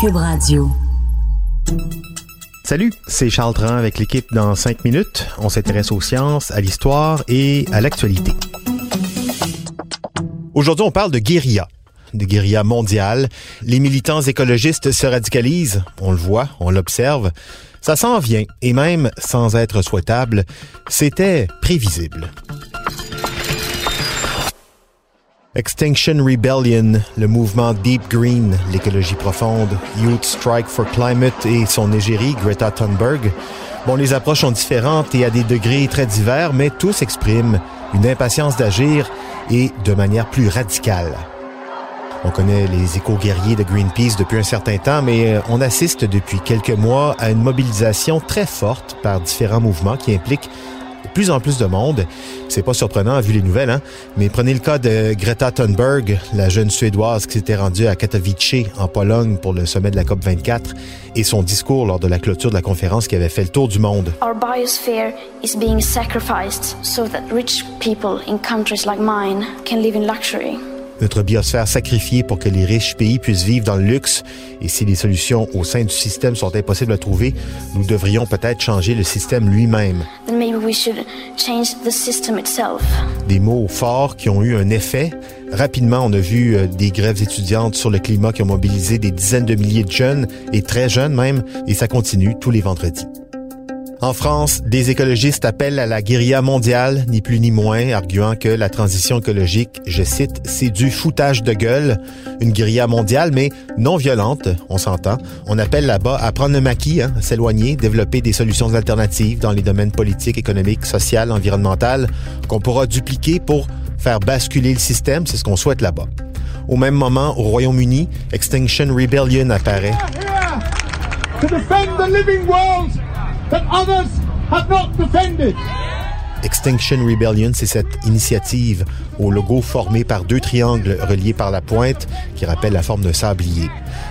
Cube Radio. Salut, c'est Charles Tran avec l'équipe dans 5 minutes. On s'intéresse aux sciences, à l'histoire et à l'actualité. Aujourd'hui, on parle de guérilla de guérilla mondiale. Les militants écologistes se radicalisent, on le voit, on l'observe. Ça s'en vient, et même sans être souhaitable, c'était prévisible. Extinction Rebellion, le mouvement Deep Green, l'écologie profonde, Youth Strike for Climate et son égérie Greta Thunberg. Bon, les approches sont différentes et à des degrés très divers, mais tous expriment une impatience d'agir et de manière plus radicale. On connaît les éco-guerriers de Greenpeace depuis un certain temps, mais euh, on assiste depuis quelques mois à une mobilisation très forte par différents mouvements qui impliquent plus en plus de monde. C'est pas surprenant vu les nouvelles, hein? mais prenez le cas de Greta Thunberg, la jeune Suédoise qui s'était rendue à Katowice en Pologne pour le sommet de la COP 24 et son discours lors de la clôture de la conférence qui avait fait le tour du monde. Our biosphere is being sacrificed so that rich people in countries like mine can live in luxury notre biosphère sacrifiée pour que les riches pays puissent vivre dans le luxe. Et si les solutions au sein du système sont impossibles à trouver, nous devrions peut-être changer le système lui-même. Des mots forts qui ont eu un effet. Rapidement, on a vu euh, des grèves étudiantes sur le climat qui ont mobilisé des dizaines de milliers de jeunes, et très jeunes même, et ça continue tous les vendredis. En France, des écologistes appellent à la guérilla mondiale, ni plus ni moins, arguant que la transition écologique, je cite, c'est du foutage de gueule, une guérilla mondiale, mais non violente, on s'entend. On appelle là-bas à prendre le maquis, hein, s'éloigner, développer des solutions alternatives dans les domaines politiques, économiques, social, environnemental, qu'on pourra dupliquer pour faire basculer le système, c'est ce qu'on souhaite là-bas. Au même moment, au Royaume-Uni, Extinction Rebellion apparaît. Extinction Rebellion, c'est cette initiative au logo formé par deux triangles reliés par la pointe qui rappelle la forme d'un sablier.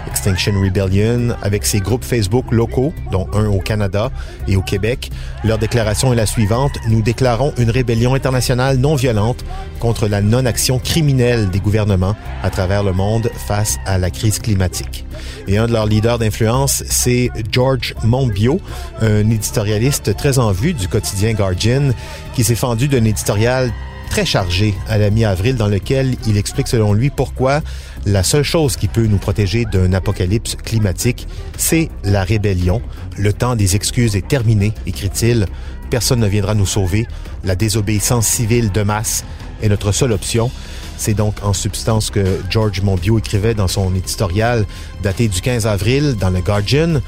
Extinction Rebellion, avec ses groupes Facebook locaux, dont un au Canada et au Québec, leur déclaration est la suivante. Nous déclarons une rébellion internationale non violente contre la non-action criminelle des gouvernements à travers le monde face à la crise climatique. Et un de leurs leaders d'influence, c'est George Monbiot, un éditorialiste très en vue du quotidien Guardian, qui s'est fendu d'un éditorial très chargé à la mi-avril dans lequel il explique selon lui pourquoi la seule chose qui peut nous protéger d'un apocalypse climatique, c'est la rébellion. Le temps des excuses est terminé, écrit-il. Personne ne viendra nous sauver. La désobéissance civile de masse est notre seule option. C'est donc en substance que George Monbiot écrivait dans son éditorial daté du 15 avril dans le Guardian.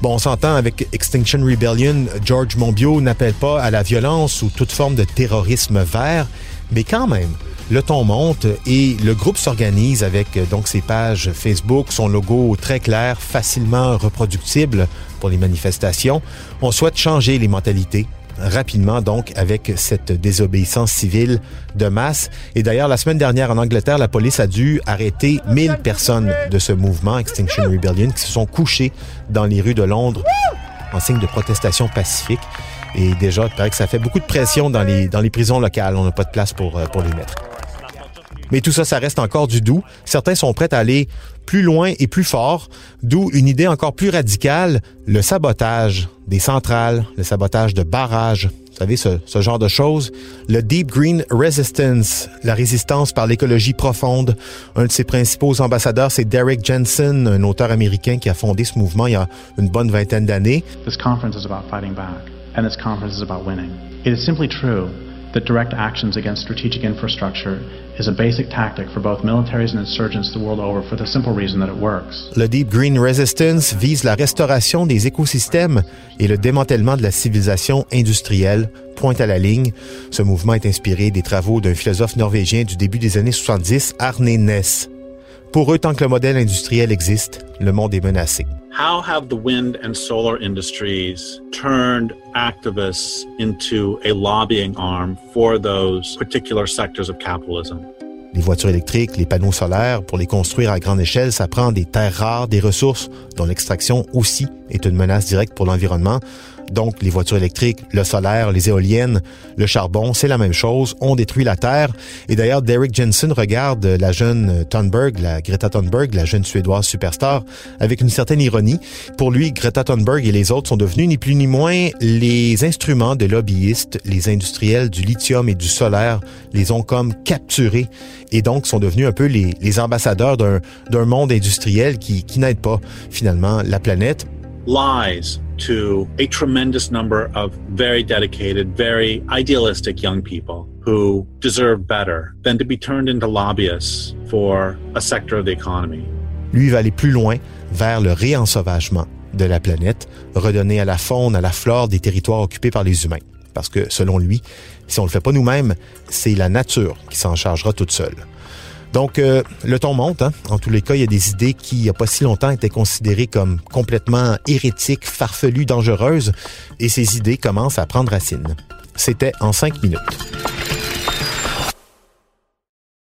Bon, on s'entend avec Extinction Rebellion, George Monbiot n'appelle pas à la violence ou toute forme de terrorisme vert, mais quand même, le ton monte et le groupe s'organise avec donc ses pages Facebook, son logo très clair, facilement reproductible pour les manifestations. On souhaite changer les mentalités, rapidement donc avec cette désobéissance civile de masse. Et d'ailleurs, la semaine dernière en Angleterre, la police a dû arrêter 1000 personnes de ce mouvement Extinction Rebellion qui se sont couchées dans les rues de Londres en signe de protestation pacifique. Et déjà, il paraît que ça fait beaucoup de pression dans les, dans les prisons locales. On n'a pas de place pour, euh, pour les mettre. Mais tout ça, ça reste encore du doux. Certains sont prêts à aller plus loin et plus fort, d'où une idée encore plus radicale, le sabotage des centrales, le sabotage de barrages. Vous savez, ce, ce genre de choses. Le Deep Green Resistance, la résistance par l'écologie profonde. Un de ses principaux ambassadeurs, c'est Derek Jensen, un auteur américain qui a fondé ce mouvement il y a une bonne vingtaine d'années. And this conference is about winning. It is simply true that direct actions against strategic infrastructure is a basic tactic for both militaries and insurgents the world over for the simple reason that it works. Le Deep Green Resistance vise la restauration des écosystèmes et le démantèlement de la civilisation industrielle. Pointe à la ligne. Ce mouvement est inspiré des travaux d'un philosophe norvégien du début des années 70, Arne Næss. Pour eux, tant que le modèle industriel existe, le monde est menacé. How have the wind and solar industries turned activists into a lobbying arm for those particular sectors of capitalism? Les voitures électriques, les panneaux solaires, pour les construire à grande échelle, ça prend des terres rares, des ressources dont l'extraction aussi est une menace directe pour l'environnement. Donc, les voitures électriques, le solaire, les éoliennes, le charbon, c'est la même chose. On détruit la Terre. Et d'ailleurs, Derek Jensen regarde la jeune Thunberg, la Greta Thunberg, la jeune Suédoise superstar, avec une certaine ironie. Pour lui, Greta Thunberg et les autres sont devenus ni plus ni moins les instruments de lobbyistes, les industriels du lithium et du solaire les ont comme capturés et donc sont devenus un peu les, ambassadeurs d'un monde industriel qui n'aide pas finalement la planète. Lies to a tremendous number of very dedicated, very idealistic young people who deserve better than to be turned into lobbyists for a sector of the economy. Lui va aller plus loin vers le réensauvagement de la planète, redonner à la faune, à la flore des territoires occupés par les humains. Parce que, selon lui, si on le fait pas nous-mêmes, c'est la nature qui s'en chargera toute seule. Donc, euh, le ton monte. Hein? En tous les cas, il y a des idées qui, il n'y a pas si longtemps, étaient considérées comme complètement hérétiques, farfelues, dangereuses, et ces idées commencent à prendre racine. C'était en cinq minutes.